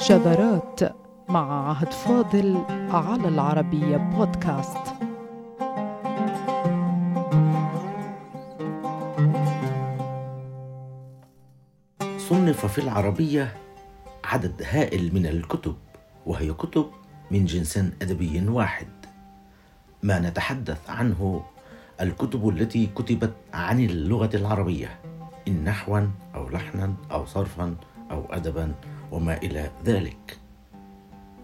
شذرات مع عهد فاضل على العربية بودكاست. صنف في العربية عدد هائل من الكتب وهي كتب من جنس أدبي واحد. ما نتحدث عنه الكتب التي كتبت عن اللغة العربية إن نحوا أو لحنا أو صرفا أو أدبا وما إلى ذلك.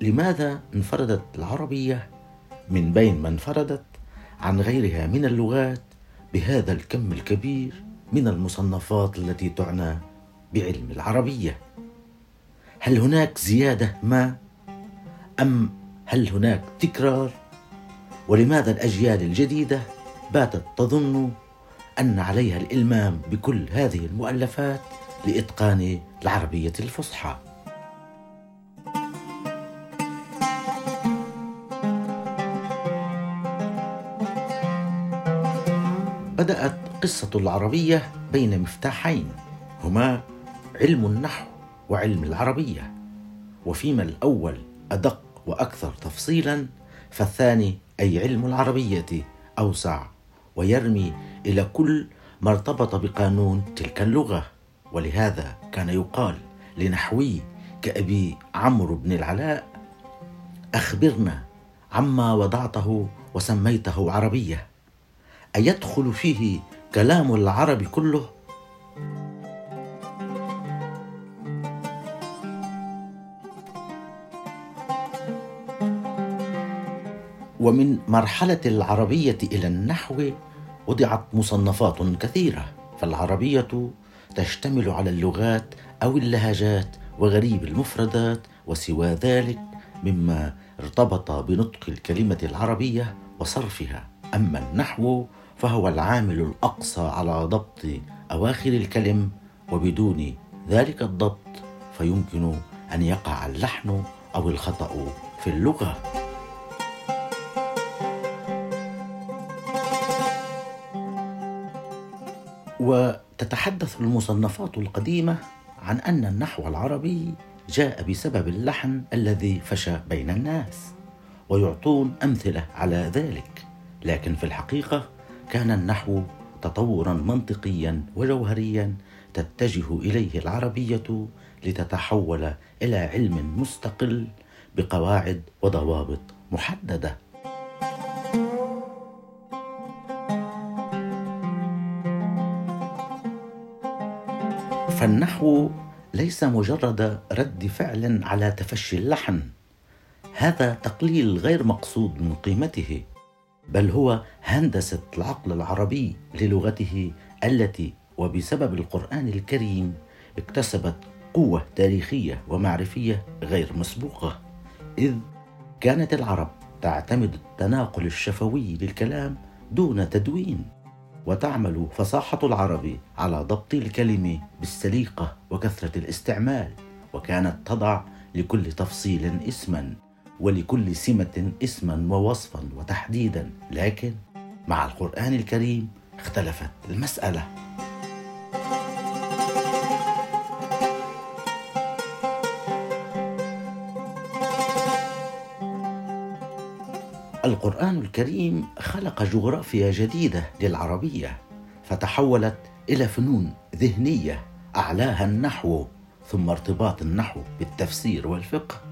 لماذا انفردت العربية من بين ما انفردت عن غيرها من اللغات بهذا الكم الكبير من المصنفات التي تعنى بعلم العربية؟ هل هناك زيادة ما؟ أم هل هناك تكرار؟ ولماذا الأجيال الجديدة باتت تظن أن عليها الإلمام بكل هذه المؤلفات لإتقان العربية الفصحى؟ بدأت قصة العربية بين مفتاحين. هما علم النحو وعلم العربية. وفيما الأول أدق وأكثر تفصيلا فالثاني أي علم العربية أوسع ويرمي إلى كل ما ارتبط بقانون تلك اللغة. ولهذا كان يقال لنحوي كأبي عمرو بن العلاء أخبرنا عما وضعته وسميته عربية. أيدخل فيه كلام العرب كله؟ ومن مرحلة العربية إلى النحو وضعت مصنفات كثيرة فالعربية تشتمل على اللغات أو اللهجات وغريب المفردات وسوى ذلك مما ارتبط بنطق الكلمة العربية وصرفها. أما النحو فهو العامل الأقصى على ضبط أواخر الكلم وبدون ذلك الضبط فيمكن أن يقع اللحن أو الخطأ في اللغة. وتتحدث المصنفات القديمة عن أن النحو العربي جاء بسبب اللحن الذي فشى بين الناس ويعطون أمثلة على ذلك لكن في الحقيقة كان النحو تطورا منطقيا وجوهريا تتجه إليه العربية لتتحول إلى علم مستقل بقواعد وضوابط محددة. فالنحو ليس مجرد رد فعل على تفشي اللحن. هذا تقليل غير مقصود من قيمته. بل هو هندسة العقل العربي للغته التي وبسبب القرآن الكريم اكتسبت قوة تاريخية ومعرفية غير مسبوقة. إذ كانت العرب تعتمد التناقل الشفوي للكلام دون تدوين وتعمل فصاحة العرب على ضبط الكلم بالسليقة وكثرة الاستعمال وكانت تضع لكل تفصيل اسما. ولكل سمة اسما ووصفا وتحديدا. لكن مع القرآن الكريم اختلفت المسألة. القرآن الكريم خلق جغرافيا جديدة للعربية فتحولت إلى فنون ذهنية أعلاها النحو ثم ارتباط النحو بالتفسير والفقه.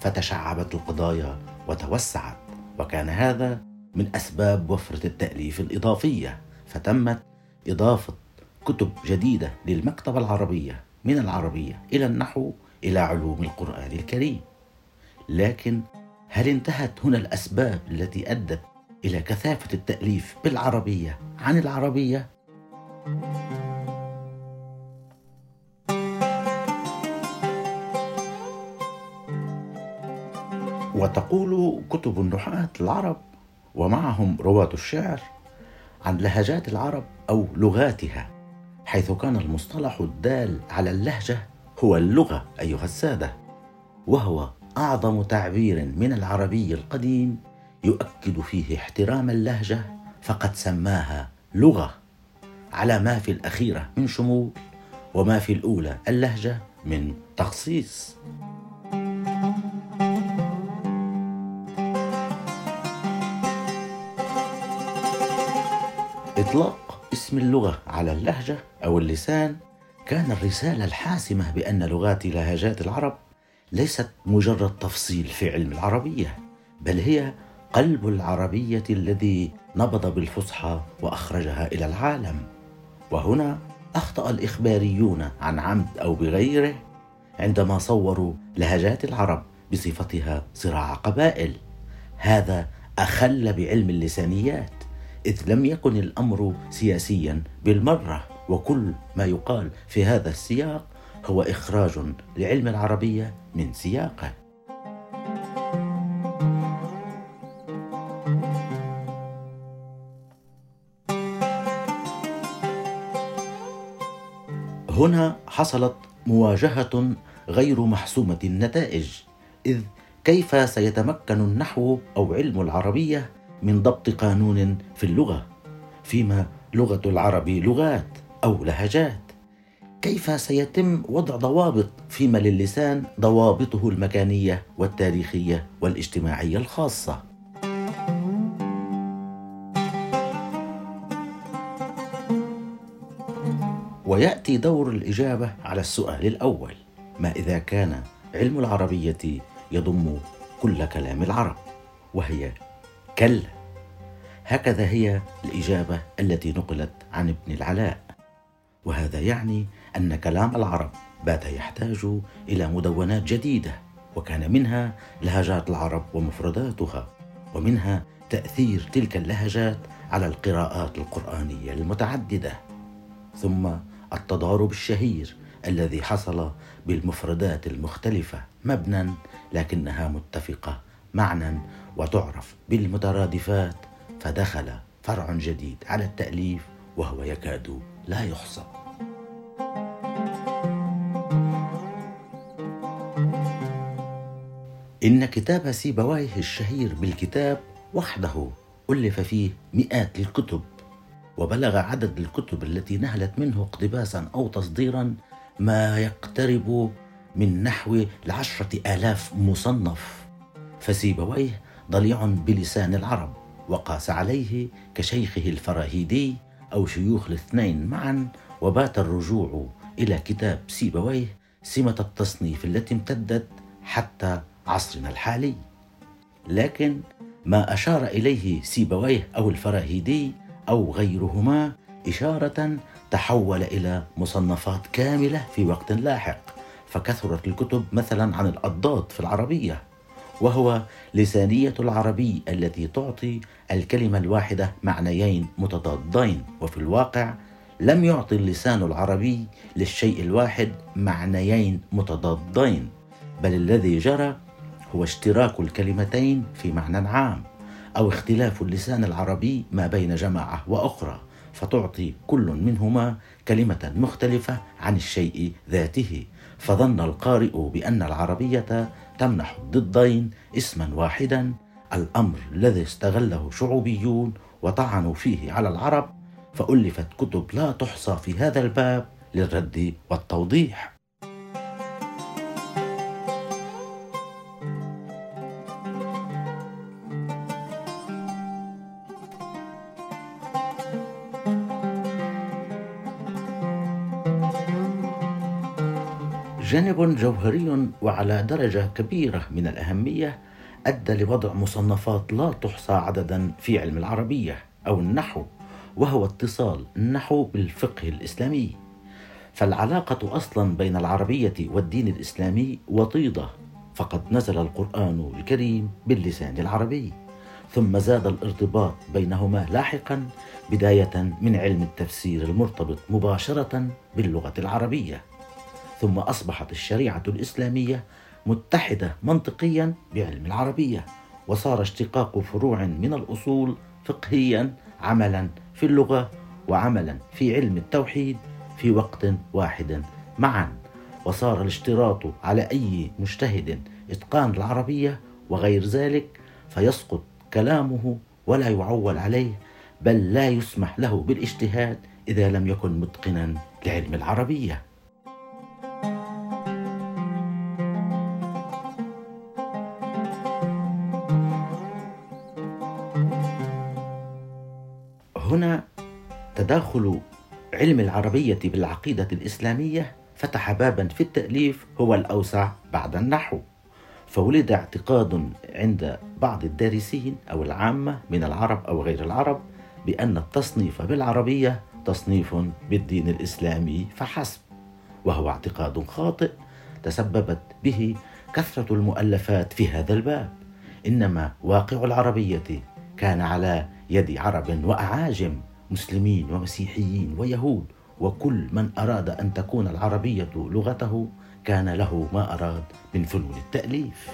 فتشعبت القضايا وتوسعت وكان هذا من أسباب وفرة التأليف الإضافية. فتمت إضافة كتب جديدة للمكتبة العربية من العربية إلى النحو إلى علوم القرآن الكريم. لكن هل انتهت هنا الأسباب التي أدت إلى كثافة التأليف بالعربية عن العربية؟ وتقول كتب النحاة العرب ومعهم رواة الشعر عن لهجات العرب أو لغاتها حيث كان المصطلح الدال على اللهجة هو اللغة أيها السادة وهو أعظم تعبير من العربي القديم يؤكد فيه احترام اللهجة فقد سماها لغة على ما في الأخيرة من شمول وما في الأولى اللهجة من تخصيص. إطلاق اسم اللغة على اللهجة أو اللسان. كان الرسالة الحاسمة بأن لغات لهجات العرب ليست مجرد تفصيل في علم العربية بل هي قلب العربية الذي نبض بالفصحى وأخرجها إلى العالم. وهنا أخطأ الإخباريون عن عمد أو بغيره عندما صوروا لهجات العرب بصفتها صراع قبائل. هذا أخل بعلم اللسانيات. إذ لم يكن الأمر سياسيا بالمرة وكل ما يقال في هذا السياق هو إخراج لعلم العربية من سياقه. هنا حصلت مواجهة غير محسومة النتائج إذ كيف سيتمكن النحو أو علم العربية من ضبط قانون في اللغة فيما لغة العرب لغات أو لهجات. كيف سيتم وضع ضوابط فيما للسان ضوابطه المكانية والتاريخية والاجتماعية الخاصة؟ ويأتي دور الإجابة على السؤال الأول ما إذا كان علم العربية يضم كل كلام العرب وهي كلا. هكذا هي الإجابة التي نقلت عن ابن العلاء. وهذا يعني أن كلام العرب بات يحتاج إلى مدونات جديدة وكان منها لهجات العرب ومفرداتها ومنها تأثير تلك اللهجات على القراءات القرآنية المتعددة. ثم التضارب الشهير الذي حصل بالمفردات المختلفة مبنى لكنها متفقة معنى وتعرف بالمترادفات فدخل فرع جديد على التأليف وهو يكاد لا يحصى. إن كتاب سيبويه الشهير بالكتاب وحده ألف فيه مئات الكتب وبلغ عدد الكتب التي نهلت منه اقتباسا أو تصديرا ما يقترب من نحو العشرة آلاف مصنف. فسيبويه ضليع بلسان العرب وقاس عليه كشيخه الفراهيدي أو شيوخ الاثنين معا وبات الرجوع إلى كتاب سيبويه سمة التصنيف التي امتدت حتى عصرنا الحالي. لكن ما أشار إليه سيبويه أو الفراهيدي أو غيرهما إشارة تحول إلى مصنفات كاملة في وقت لاحق فكثرت الكتب مثلا عن الأضداد في العربية. وهو لسانية العربي التي تعطي الكلمة الواحدة معنيين متضادين. وفي الواقع لم يعطي اللسان العربي للشيء الواحد معنيين متضادين بل الذي جرى هو اشتراك الكلمتين في معنى عام أو اختلاف اللسان العربي ما بين جماعة وأخرى فتعطي كل منهما كلمة مختلفة عن الشيء ذاته. فظن القارئ بأن العربية تمنح الضدين اسما واحدا الأمر الذي استغله شعوبيون وطعنوا فيه على العرب فألفت كتب لا تحصى في هذا الباب للرد والتوضيح. جانب جوهري وعلى درجة كبيرة من الأهمية أدى لوضع مصنفات لا تحصى عددا في علم العربية أو النحو وهو اتصال النحو بالفقه الإسلامي. فالعلاقة أصلا بين العربية والدين الإسلامي وطيدة فقد نزل القرآن الكريم باللسان العربي. ثم زاد الارتباط بينهما لاحقا بداية من علم التفسير المرتبط مباشرة باللغة العربية. ثم أصبحت الشريعة الإسلامية متحدة منطقيا بعلم العربية وصار اشتقاق فروع من الأصول فقهيا عملا في اللغة وعملا في علم التوحيد في وقت واحد معا. وصار الاشتراط على أي مجتهد إتقان العربية وغير ذلك فيسقط كلامه ولا يعول عليه بل لا يسمح له بالاجتهاد إذا لم يكن متقنا لعلم العربية. هنا تداخل علم العربية بالعقيدة الإسلامية فتح بابا في التأليف هو الأوسع بعد النحو. فولد اعتقاد عند بعض الدارسين أو العامة من العرب أو غير العرب بأن التصنيف بالعربية تصنيف بالدين الإسلامي فحسب وهو اعتقاد خاطئ تسببت به كثرة المؤلفات في هذا الباب. إنما واقع العربية كان على يد عرب وأعاجم مسلمين ومسيحيين ويهود وكل من أراد أن تكون العربية لغته كان له ما أراد من فنون التأليف.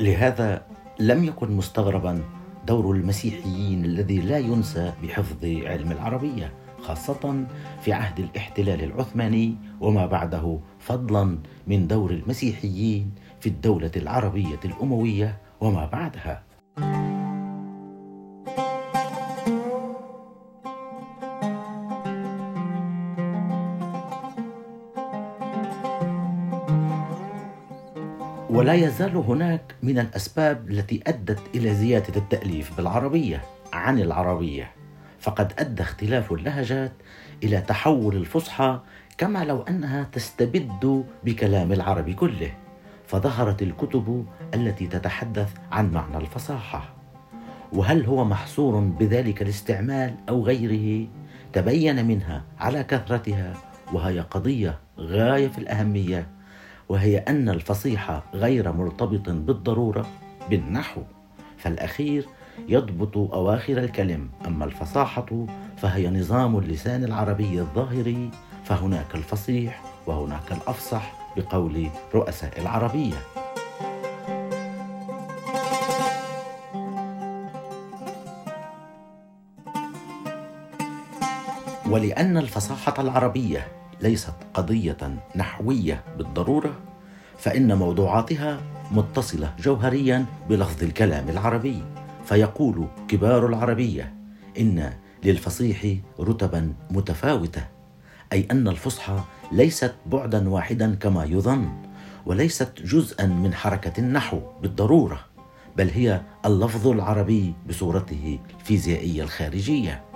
لهذا لم يكن مستغربا دور المسيحيين الذي لا ينسى بحفظ علم العربية خاصة في عهد الاحتلال العثماني وما بعده فضلا من دور المسيحيين في الدولة العربية الأموية وما بعدها. ولا يزال هناك من الأسباب التي أدت إلى زيادة التأليف بالعربية عن العربية. فقد أدى اختلاف اللهجات إلى تحول الفصحى كما لو أنها تستبد بكلام العرب كله. فظهرت الكتب التي تتحدث عن معنى الفصاحة. وهل هو محصور بذلك الاستعمال أو غيره؟ تبين منها على كثرتها وهي قضية غاية في الأهمية. وهي أن الفصيح غير مرتبط بالضرورة بالنحو فالأخير يضبط أواخر الكلم أما الفصاحة فهي نظام اللسان العربي الظاهري فهناك الفصيح وهناك الأفصح بقول رؤساء العربية. ولأن الفصاحة العربية ليست قضية نحوية بالضرورة فإن موضوعاتها متصلة جوهريا بلفظ الكلام العربي. فيقول كبار العربية إن للفصيح رتبا متفاوتة أي أن الفصحى ليست بعدا واحدا كما يظن وليست جزءا من حركة النحو بالضرورة بل هي اللفظ العربي بصورته الفيزيائية الخارجية.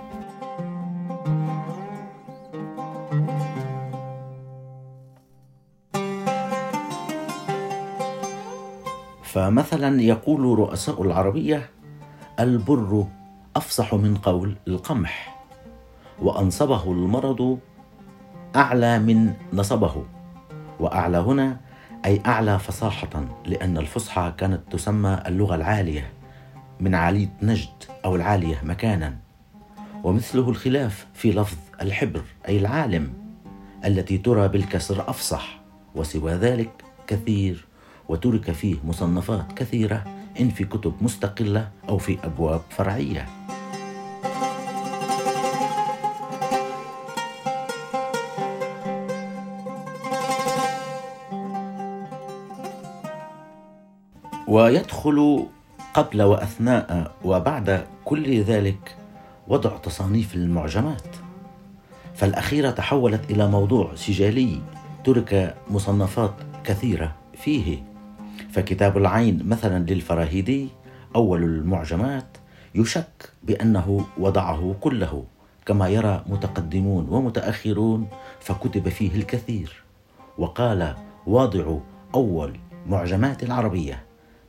فمثلا يقول رؤساء العربية البر أفصح من قول القمح وأنصبه المرض أعلى من نصبه وأعلى هنا أي أعلى فصاحة لأن الفصحى كانت تسمى اللغة العالية من عالية نجد أو العالية مكانا ومثله الخلاف في لفظ الحبر أي العالم التي ترى بالكسر أفصح وسوى ذلك كثير. وترك فيه مصنفات كثيرة إن في كتب مستقلة أو في أبواب فرعية. ويدخل قبل وأثناء وبعد كل ذلك وضع تصانيف المعجمات. فالأخيرة تحولت إلى موضوع سجالي ترك مصنفات كثيرة فيه. فكتاب العين مثلا للفراهيدي أول المعجمات يشك بأنه وضعه كله كما يرى متقدمون ومتأخرون فكتب فيه الكثير. وقال واضع أول معجمات العربية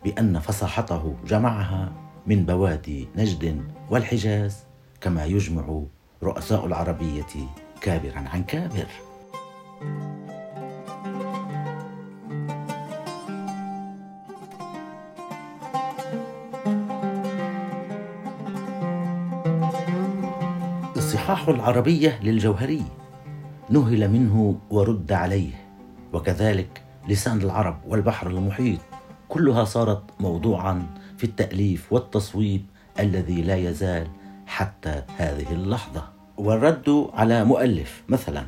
بأن فصاحته جمعها من بوادي نجد والحجاز كما يجمع رؤساء العربية كابرا عن كابر. إصحاح العربية للجوهري. نهل منه ورد عليه. وكذلك لسان العرب والبحر المحيط. كلها صارت موضوعا في التأليف والتصويب الذي لا يزال حتى هذه اللحظة. والرد على مؤلف مثلا.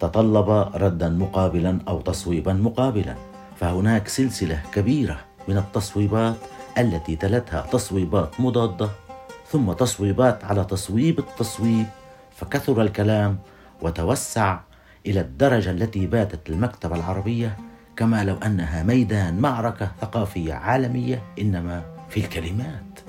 تطلب ردا مقابلا أو تصويبا مقابلا. فهناك سلسلة كبيرة من التصويبات التي تلتها تصويبات مضادة. ثم تصويبات على تصويب التصويب فكثر الكلام وتوسع إلى الدرجة التي باتت المكتبة العربية كما لو أنها ميدان معركة ثقافية عالمية إنما في الكلمات.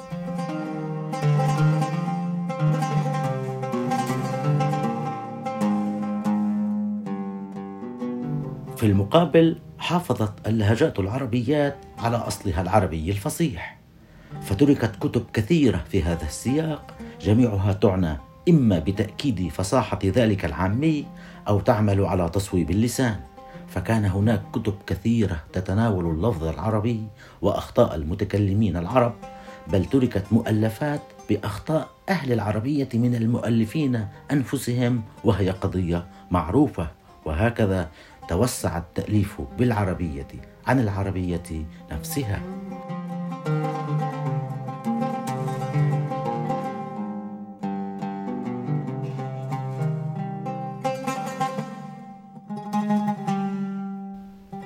في المقابل حافظت اللهجات العربيات على أصلها العربي الفصيح. فتركت كتب كثيرة في هذا السياق جميعها تعنى إما بتأكيد فصاحة ذلك العامي أو تعمل على تصويب اللسان. فكان هناك كتب كثيرة تتناول اللفظ العربي وأخطاء المتكلمين العرب بل تركت مؤلفات بأخطاء أهل العربية من المؤلفين أنفسهم وهي قضية معروفة. وهكذا توسع التأليف بالعربية عن العربية نفسها.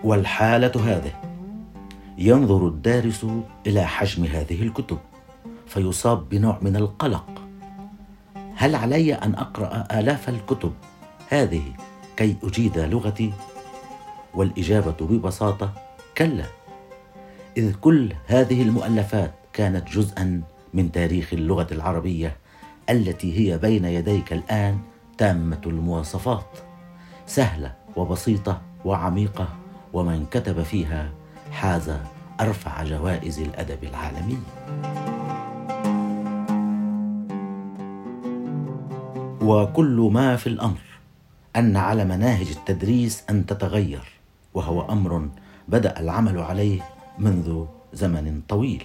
والحالة هذه. ينظر الدارس إلى حجم هذه الكتب فيصاب بنوع من القلق. هل علي أن أقرأ آلاف الكتب؟ هذه كي أجيد لغتي؟ والإجابة ببساطة كلا. إذ كل هذه المؤلفات كانت جزءا من تاريخ اللغة العربية التي هي بين يديك الآن تامة المواصفات. سهلة وبسيطة وعميقة. ومن كتب فيها حاز أرفع جوائز الأدب العالمي. وكل ما في الأمر أن على مناهج التدريس أن تتغير وهو أمر بدأ العمل عليه منذ زمن طويل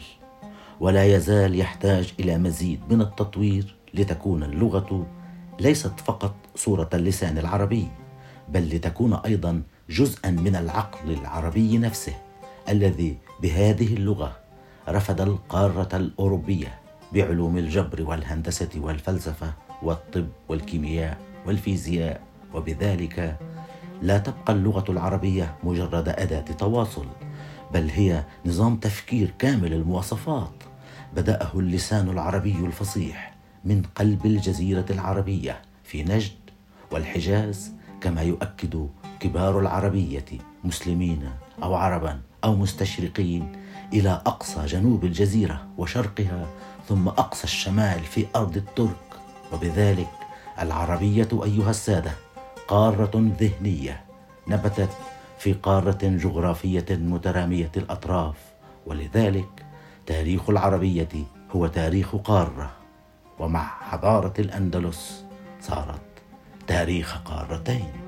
ولا يزال يحتاج إلى مزيد من التطوير لتكون اللغة ليست فقط صورة اللسان العربي بل لتكون أيضا جزءا من العقل العربي نفسه الذي بهذه اللغة رفد القارة الأوروبية بعلوم الجبر والهندسة والفلسفة والطب والكيمياء والفيزياء. وبذلك لا تبقى اللغة العربية مجرد أداة تواصل بل هي نظام تفكير كامل المواصفات. بدأه اللسان العربي الفصيح من قلب الجزيرة العربية في نجد والحجاز كما يؤكد كبار العربية مسلمين أو عربا أو مستشرقين إلى أقصى جنوب الجزيرة وشرقها ثم أقصى الشمال في أرض الترك. وبذلك العربية أيها السادة قارة ذهنية نبتت في قارة جغرافية مترامية الأطراف. ولذلك تاريخ العربية هو تاريخ قارة. ومع حضارة الأندلس صارت تاريخ قارتين.